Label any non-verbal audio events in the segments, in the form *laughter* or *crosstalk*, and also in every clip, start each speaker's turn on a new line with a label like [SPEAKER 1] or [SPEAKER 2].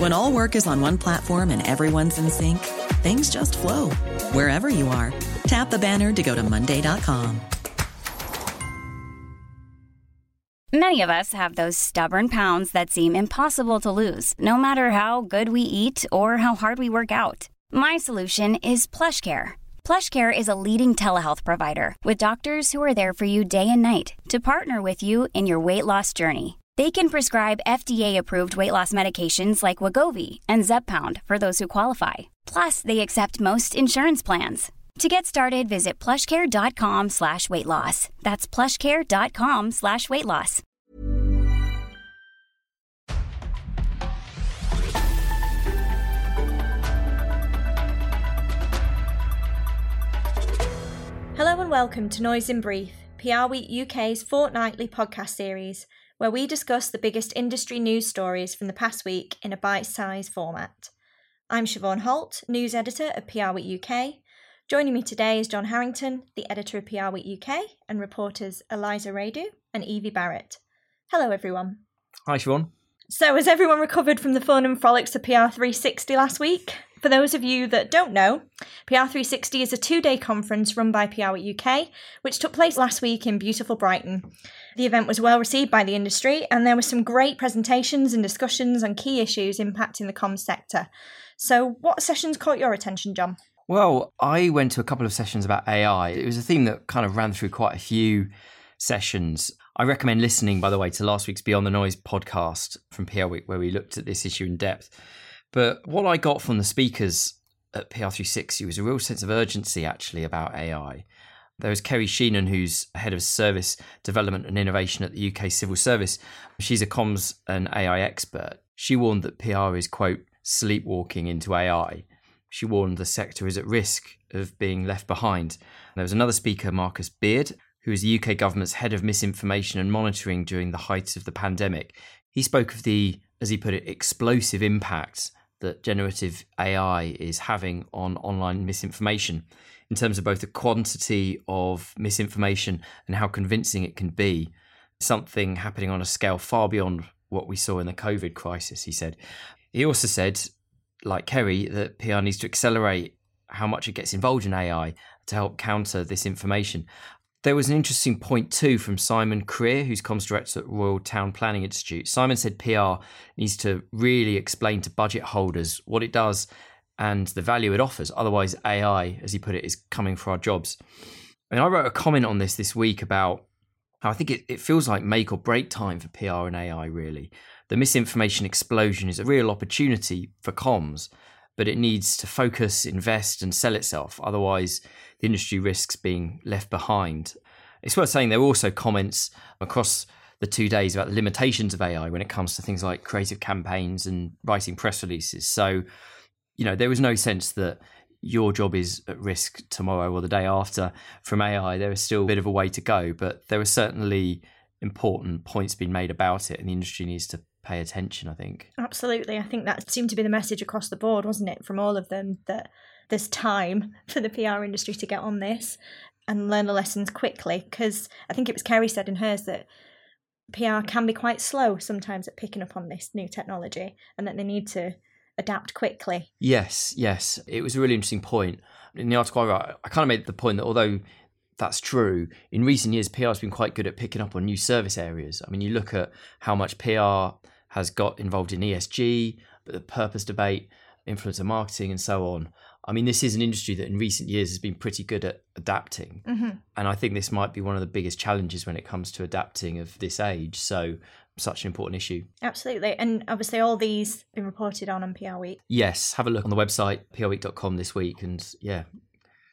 [SPEAKER 1] When all work is on one platform and everyone's in sync, things just flow wherever you are. Tap the banner to go to Monday.com.
[SPEAKER 2] Many of us have those stubborn pounds that seem impossible to lose, no matter how good we eat or how hard we work out. My solution is plush PlushCare. PlushCare is a leading telehealth provider with doctors who are there for you day and night to partner with you in your weight loss journey. They can prescribe FDA-approved weight loss medications like Wegovy and Zepbound for those who qualify. Plus, they accept most insurance plans. To get started, visit plushcare.com slash weight loss. That's plushcare.com slash weight loss.
[SPEAKER 3] Hello and welcome to Noise in Brief, PR Week UK's fortnightly podcast series, where we discuss the biggest industry news stories from the past week in a bite sized format. I'm Siobhan Holt, news editor of PR Week UK. Joining me today is John Harrington, the editor of PR Week UK, and reporters Eliza Wiredu and Evie Barrett. Hello, everyone.
[SPEAKER 4] Hi, Siobhan.
[SPEAKER 3] So, has everyone recovered from the fun and frolics of PR360 last week? For those of you that don't know, PR360 is a two day conference run by PR UK, which took place last week in beautiful Brighton. The event was well received by the industry, and there were some great presentations and discussions on key issues impacting the comms sector. So, what sessions caught your attention, John?
[SPEAKER 4] Well, I went to a couple of sessions about AI. It was a theme that kind of ran through quite a few sessions. I recommend listening, by the way, to last week's Beyond the Noise podcast from PR Week, where we looked at this issue in depth. But what I got from the speakers at PR360 was a real sense of urgency, actually, about AI. There was Kerry Sheehan, who's head of service development and innovation at the UK Civil Service. She's a comms and AI expert. She warned that PR is, quote, sleepwalking into AI. She warned the sector is at risk of being left behind. There was another speaker, Marcus Beard, who is the UK government's head of misinformation and monitoring during the height of the pandemic. He spoke of the, as he put it, explosive impacts that generative AI is having on online misinformation in terms of both the quantity of misinformation and how convincing it can be. Something happening on a scale far beyond what we saw in the COVID crisis, he said. He also said, like Kerry, that PR needs to accelerate how much it gets involved in AI to help counter this information. There was an interesting point too from Simon Creer, who's comms director at Royal Town Planning Institute. Simon said PR needs to really explain to budget holders what it does and the value it offers. Otherwise, AI, as he put it, is coming for our jobs. I mean, I wrote a comment on this this week about how I think it, it feels like make or break time for PR and AI, really. The misinformation explosion is a real opportunity for comms. but it needs to focus, invest, and sell itself. Otherwise, the industry risks being left behind. It's worth saying there were also comments across the two days about the limitations of AI when it comes to things like creative campaigns and writing press releases. So, you know, there was no sense that your job is at risk tomorrow or the day after from AI. There is still a bit of a way to go, but there are certainly important points being made about it, and the industry needs to pay attention, I think.
[SPEAKER 3] Absolutely. I think that seemed to be the message across the board, wasn't it, from all of them that there's time *laughs* for the PR industry to get on this and learn the lessons quickly. Because I think it was Kerry said in hers that PR can be quite slow sometimes at picking up on this new technology and that they need to adapt quickly.
[SPEAKER 4] Yes, yes. It was a really interesting point. In the article I wrote, I kind of made the point that although that's true, in recent years, PR has been quite good at picking up on new service areas. I mean, you look at how much PR has got involved in ESG, but the purpose debate, influencer marketing, and so on. I mean, this is an industry that in recent years has been pretty good at adapting. Mm-hmm. And I think this might be one of the biggest challenges when it comes to adapting of this age. So, such an important issue.
[SPEAKER 3] Absolutely. And obviously, all these been reported on on PR Week.
[SPEAKER 4] Yes. Have a look on the website, prweek.com this week. And yeah,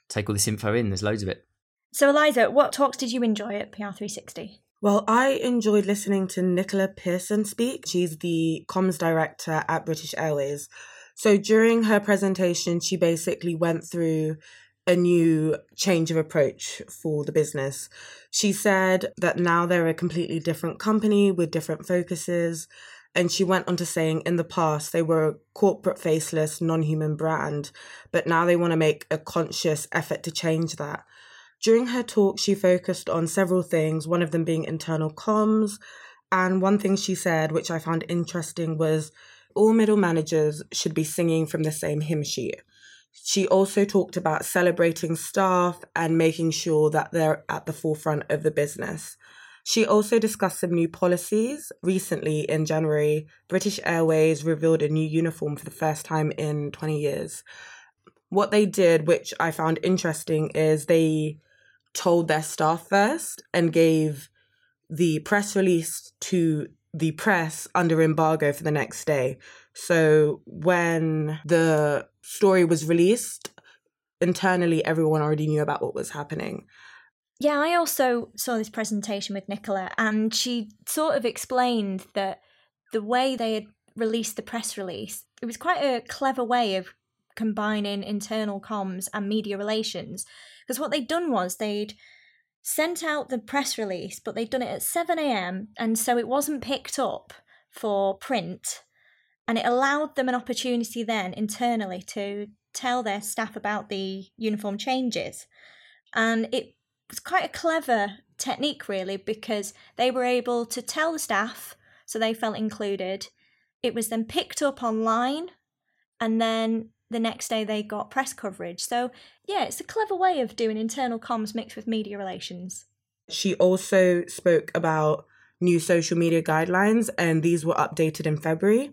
[SPEAKER 4] take all this info in. There's loads of it.
[SPEAKER 3] So, Eliza, what talks did you enjoy at PR360?
[SPEAKER 5] Well, I enjoyed listening to Nicola Pearson speak. She's the comms director at British Airways. So during her presentation, she basically went through a new change of approach for the business. She said that now they're a completely different company with different focuses. And she went on to saying in the past they were a corporate faceless, non human brand, but now they want to make a conscious effort to change that. During her talk, she focused on several things, one of them being internal comms. And one thing she said, which I found interesting, was all middle managers should be singing from the same hymn sheet. She also talked about celebrating staff and making sure that they're at the forefront of the business. She also discussed some new policies. Recently, in January, British Airways revealed a new uniform for the first time in 20 years. What they did, which I found interesting, is they told their staff first and gave the press release to the press under embargo for the next day. So when the story was released, internally everyone already knew about what was happening.
[SPEAKER 3] Yeah, I also saw this presentation with Nicola, and she sort of explained that the way they had released the press release, it was quite a clever way of combining internal comms and media relations. Because what they'd done was they'd sent out the press release, but they'd done it at 7 a.m. and so it wasn't picked up for print. And it allowed them an opportunity then internally to tell their staff about the uniform changes. And it was quite a clever technique, really, because they were able to tell the staff so they felt included. It was then picked up online and then the next day they got press coverage. So, yeah, it's a clever way of doing internal comms mixed with media relations.
[SPEAKER 5] She also spoke about new social media guidelines, and these were updated in February.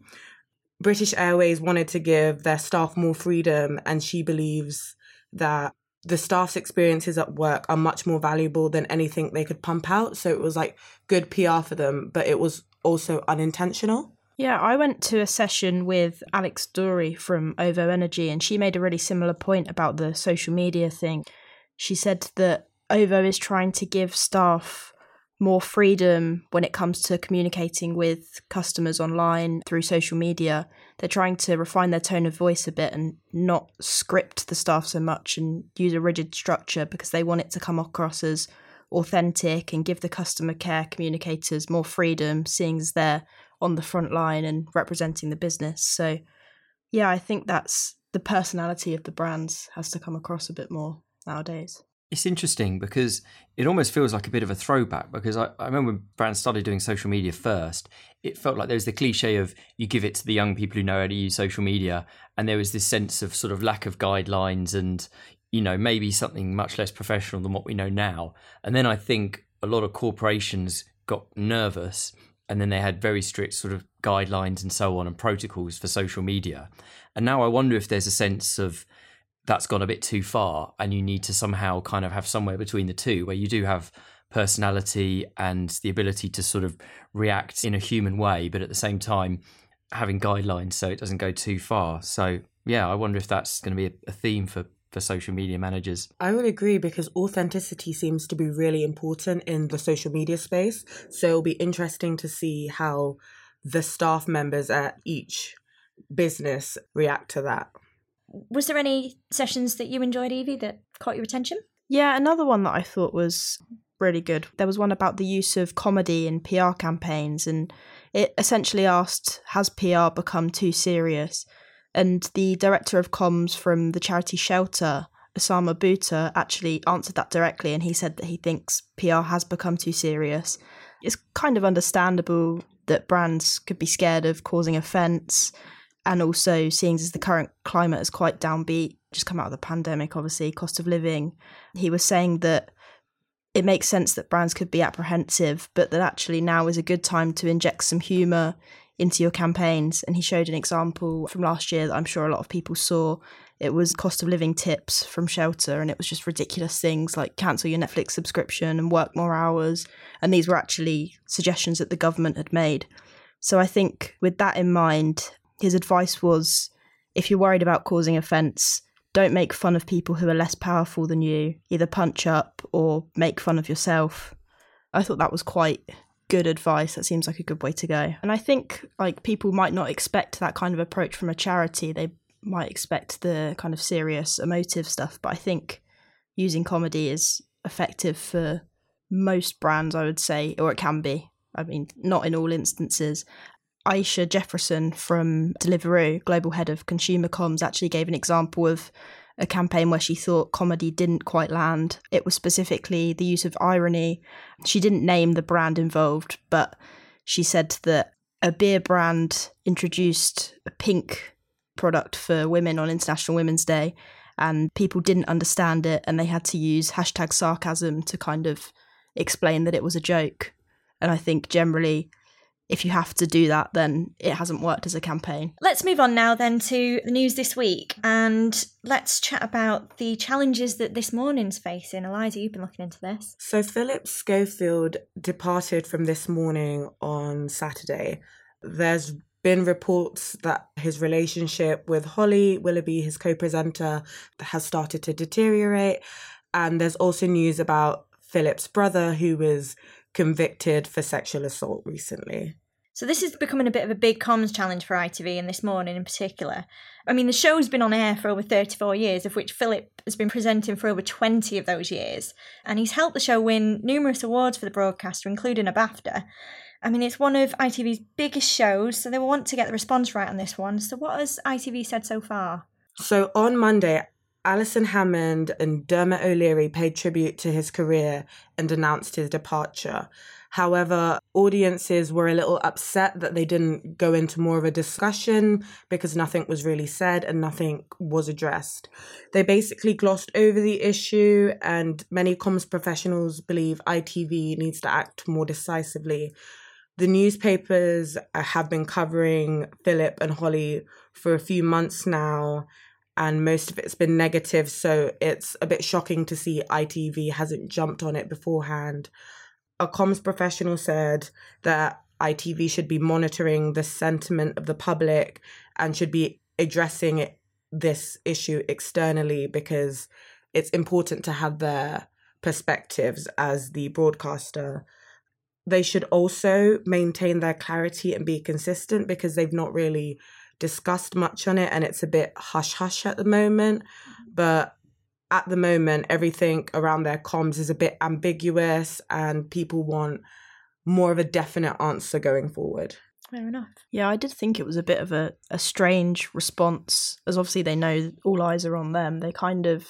[SPEAKER 5] British Airways wanted to give their staff more freedom, and she believes that the staff's experiences at work are much more valuable than anything they could pump out. So it was like good PR for them, but it was also unintentional.
[SPEAKER 6] Yeah, I went to a session with Alex Dorey from OVO Energy, and she made a really similar point about the social media thing. She said that OVO is trying to give staff more freedom when it comes to communicating with customers online through social media. They're trying to refine their tone of voice a bit and not script the staff so much and use a rigid structure because they want it to come across as authentic and give the customer care communicators more freedom, seeing as they're on the front line and representing the business. So, yeah, I think that's the personality of the brands has to come across a bit more nowadays.
[SPEAKER 4] It's interesting because it almost feels like a bit of a throwback because I, I remember when brands started doing social media first, it felt like there was the cliche of you give it to the young people who know how to use social media, and there was this sense of sort of lack of guidelines and, you know, maybe something much less professional than what we know now. And then I think a lot of corporations got nervous and then they had very strict sort of guidelines and so on and protocols for social media. And now I wonder if there's a sense of that's gone a bit too far and you need to somehow kind of have somewhere between the two where you do have personality and the ability to sort of react in a human way, but at the same time having guidelines so it doesn't go too far. So yeah, I wonder if that's going to be a, theme for for social media managers.
[SPEAKER 5] I would agree because authenticity seems to be really important in the social media space. So it'll be interesting to see how the staff members at each business react to that.
[SPEAKER 3] Was there any sessions that you enjoyed, Evie, that caught your attention?
[SPEAKER 6] Yeah, another one that I thought was really good. There was one about the use of comedy in PR campaigns, and it essentially asked Has PR become too serious? And the director of comms from the charity Shelter, Osama Bhutta, actually answered that directly, and he said that he thinks PR has become too serious. It's kind of understandable that brands could be scared of causing offence, and also seeing as the current climate is quite downbeat, just come out of the pandemic, obviously, cost of living. He was saying that it makes sense that brands could be apprehensive, but that actually now is a good time to inject some humour into your campaigns. And he showed an example from last year that I'm sure a lot of people saw. It was cost of living tips from Shelter, and it was just ridiculous things like cancel your Netflix subscription and work more hours. And these were actually suggestions that the government had made. So I think with that in mind, his advice was if you're worried about causing offence, don't make fun of people who are less powerful than you, either punch up or make fun of yourself. I thought that was quite good advice. That seems like a good way to go. And I think like people might not expect that kind of approach from a charity. They might expect the kind of serious emotive stuff, but I think using comedy is effective for most brands, I would say, or it can be. I mean, not in all instances. Aisha Jefferson from Deliveroo, global head of consumer comms, actually gave an example of a campaign where she thought comedy didn't quite land. It was specifically the use of irony. She didn't name the brand involved, but she said that a beer brand introduced a pink product for women on International Women's Day, and people didn't understand it, and they had to use hashtag sarcasm to kind of explain that it was a joke. And I think generally, if you have to do that, then it hasn't worked as a campaign.
[SPEAKER 3] Let's move on now then to the news this week and let's chat about the challenges that this morning's facing. Eliza, you've been looking into this.
[SPEAKER 5] So Phillip Schofield departed from this morning on Saturday. There's been reports that his relationship with Holly Willoughby, his co-presenter, has started to deteriorate. And there's also news about Phillip's brother who was convicted for sexual assault recently.
[SPEAKER 3] So this is becoming a bit of a big comms challenge for ITV and this morning in particular. I mean, the show's been on air for over 34 years, of which Phillip has been presenting for over 20 of those years, and he's helped the show win numerous awards for the broadcaster, including a BAFTA. I mean, it's one of ITV's biggest shows, so they will want to get the response right on this one. So, what has ITV said so far?
[SPEAKER 5] So, on Monday, Alison Hammond and Dermot O'Leary paid tribute to his career and announced his departure. However, audiences were a little upset that they didn't go into more of a discussion because nothing was really said and nothing was addressed. They basically glossed over the issue, and many comms professionals believe ITV needs to act more decisively. The newspapers uh, have been covering Phillip and Holly for a few months now, and most of it's been negative. So it's a bit shocking to see ITV hasn't jumped on it beforehand. A comms professional said that ITV should be monitoring the sentiment of the public and should be addressing it, this issue externally because it's important to have their perspectives as the broadcaster. They should also maintain their clarity and be consistent because they've not really discussed much on it and it's a bit hush hush at the moment. But at the moment, everything around their comms is a bit ambiguous and people want more of a definite answer going forward.
[SPEAKER 3] Fair enough.
[SPEAKER 6] Yeah, I did think it was a bit of a, a strange response, as obviously they know all eyes are on them. They kind of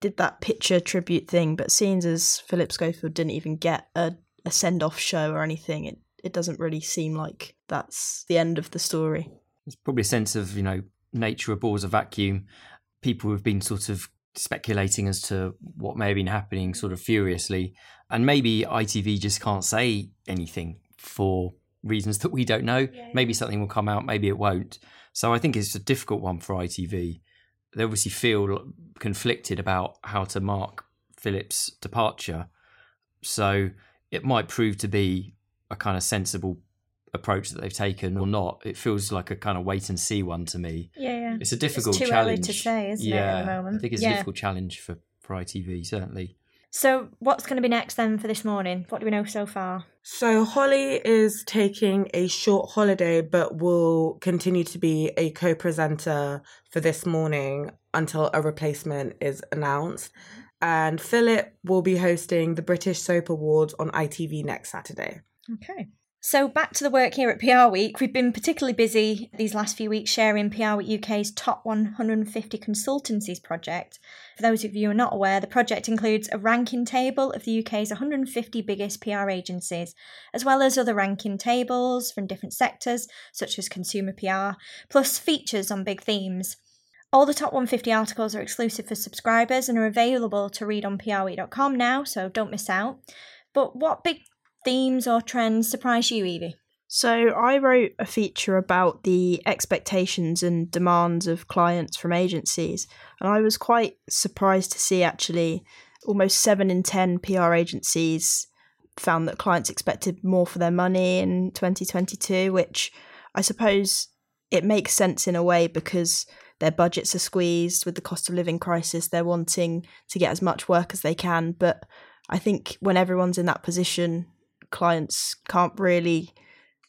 [SPEAKER 6] did that picture tribute thing, but seeing as Phillip Schofield didn't even get a, a send off show or anything, it, it doesn't really seem like that's the end of the story.
[SPEAKER 4] There's probably a sense of, you know, nature abhors a vacuum. People have been sort of speculating as to what may have been happening sort of furiously. And maybe ITV just can't say anything for reasons *laughs* that we don't know. Yeah. Maybe something will come out, maybe it won't. So I think it's a difficult one for ITV. They obviously feel conflicted about how to mark Phillip's departure. So it might prove to be a kind of sensible approach that they've taken or not. It feels like a kind of wait and see one to me.
[SPEAKER 3] Yeah, yeah.
[SPEAKER 4] It's a difficult
[SPEAKER 3] it's too
[SPEAKER 4] challenge.
[SPEAKER 3] early to say, isn't
[SPEAKER 4] yeah,
[SPEAKER 3] it, at the moment?
[SPEAKER 4] I think it's
[SPEAKER 3] yeah.
[SPEAKER 4] a difficult challenge for, for ITV, certainly.
[SPEAKER 3] So, what's going to be next then for this morning? What do we know so far?
[SPEAKER 5] So, Holly is taking a short holiday, but will continue to be a co presenter for this morning until a replacement is announced. And Phillip will be hosting the British Soap Awards on ITV next Saturday.
[SPEAKER 3] Okay. So, back to the work here at PR Week. We've been particularly busy these last few weeks sharing PR Week UK's top 150 consultancies project. For those of you who are not aware, the project includes a ranking table of the UK's 150 biggest PR agencies, as well as other ranking tables from different sectors, such as consumer PR, plus features on big themes. All the top 150 articles are exclusive for subscribers and are available to read on prweek.com now, so don't miss out. But what big themes or trends surprise you, Evie?
[SPEAKER 6] So, I wrote a feature about the expectations and demands of clients from agencies, and I was quite surprised to see actually almost 7 in 10 PR agencies found that clients expected more for their money in 2022, which I suppose it makes sense in a way because their budgets are squeezed with the cost of living crisis. They're wanting to get as much work as they can. But I think when everyone's in that position, clients can't really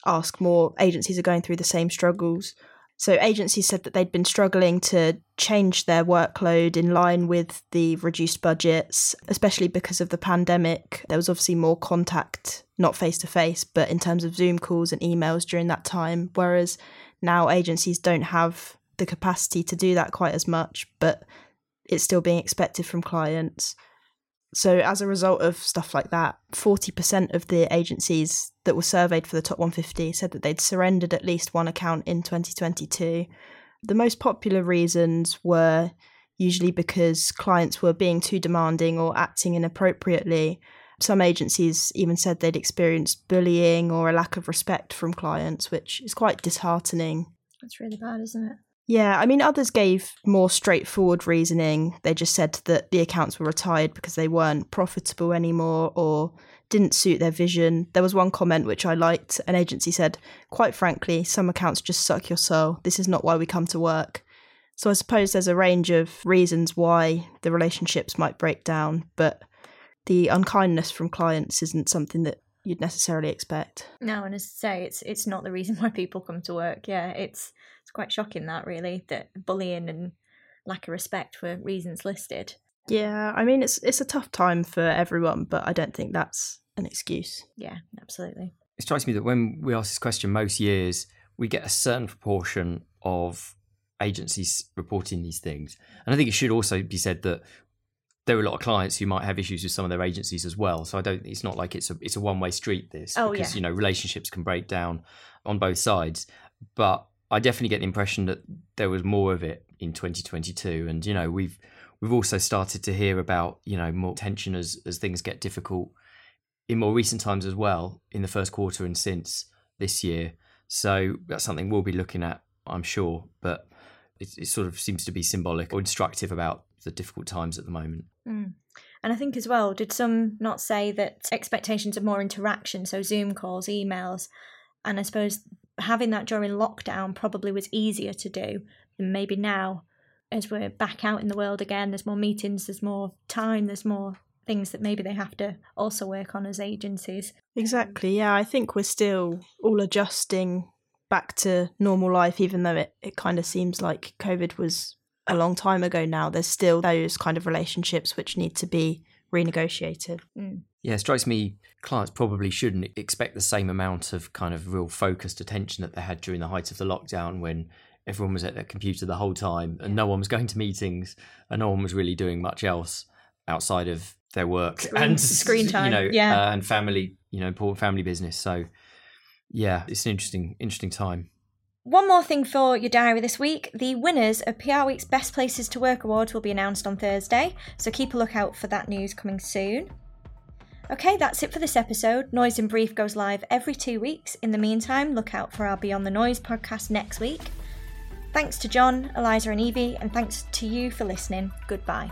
[SPEAKER 6] ask more. Agencies are going through the same struggles. So agencies said that they'd been struggling to change their workload in line with the reduced budgets, especially because of the pandemic. There was obviously more contact, not face to face, but in terms of Zoom calls and emails during that time. Whereas now agencies don't have the capacity to do that quite as much, but it's still being expected from clients. So, as a result of stuff like that, 40% of the agencies that were surveyed for the top 150 said that they'd surrendered at least one account in 2022. The most popular reasons were usually because clients were being too demanding or acting inappropriately. Some agencies even said they'd experienced bullying or a lack of respect from clients, which is quite disheartening.
[SPEAKER 3] That's really bad, isn't it?
[SPEAKER 6] Yeah, I mean, others gave more straightforward reasoning. They just said that the accounts were retired because they weren't profitable anymore or didn't suit their vision. There was one comment which I liked. An agency said, quite frankly, some accounts just suck your soul. This is not why we come to work. So I suppose there's a range of reasons why the relationships might break down, but the unkindness from clients isn't something that you'd necessarily expect.
[SPEAKER 3] No, and as I say, it's it's not the reason why people come to work. Yeah, it's it's quite shocking that really that bullying and lack of respect for reasons listed.
[SPEAKER 6] Yeah, I mean it's it's a tough time for everyone, but I don't think that's an excuse.
[SPEAKER 3] Yeah, absolutely.
[SPEAKER 4] It strikes me that when we ask this question most years, we get a certain proportion of agencies reporting these things. And I think it should also be said that there are a lot of clients who might have issues with some of their agencies as well. So I don't. It's not like it's a it's a one way street. This
[SPEAKER 3] Oh,
[SPEAKER 4] because
[SPEAKER 3] yeah.
[SPEAKER 4] you know relationships can break down on both sides. But I definitely get the impression that there was more of it in 2022, and you know we've we've also started to hear about you know more tension as as things get difficult in more recent times as well in the first quarter and since this year. So that's something we'll be looking at, I'm sure. But it, it sort of seems to be symbolic or instructive about the difficult times at the moment.
[SPEAKER 3] Mm. And I think as well, did some not say that expectations of more interaction, so Zoom calls, emails, and I suppose having that during lockdown probably was easier to do than maybe now as we're back out in the world again. There's more meetings, there's more time, there's more things that maybe they have to also work on as agencies.
[SPEAKER 6] Exactly. Yeah, I think we're still all adjusting back to normal life, even though it, it kind of seems like COVID was a long time ago now. There's still those kind of relationships which need to be renegotiated.
[SPEAKER 3] Mm.
[SPEAKER 4] Yeah, it strikes me clients probably shouldn't expect the same amount of kind of real focused attention that they had during the height of the lockdown when everyone was at their computer the whole time and no one was going to meetings and no one was really doing much else outside of their work
[SPEAKER 3] Screen-
[SPEAKER 4] and
[SPEAKER 3] screen *laughs* time,
[SPEAKER 4] you know,
[SPEAKER 3] yeah.
[SPEAKER 4] uh, and family, you know, important family business. So, yeah, it's an interesting, interesting time.
[SPEAKER 3] One more thing for your diary this week. The winners of PR Week's Best Places to Work Awards will be announced on Thursday, so keep a lookout for that news coming soon. Okay, that's it for this episode. Noise in Brief goes live every two weeks. In the meantime, look out for our Beyond the Noise podcast next week. Thanks to John, Eliza, and Evie, and thanks to you for listening. Goodbye.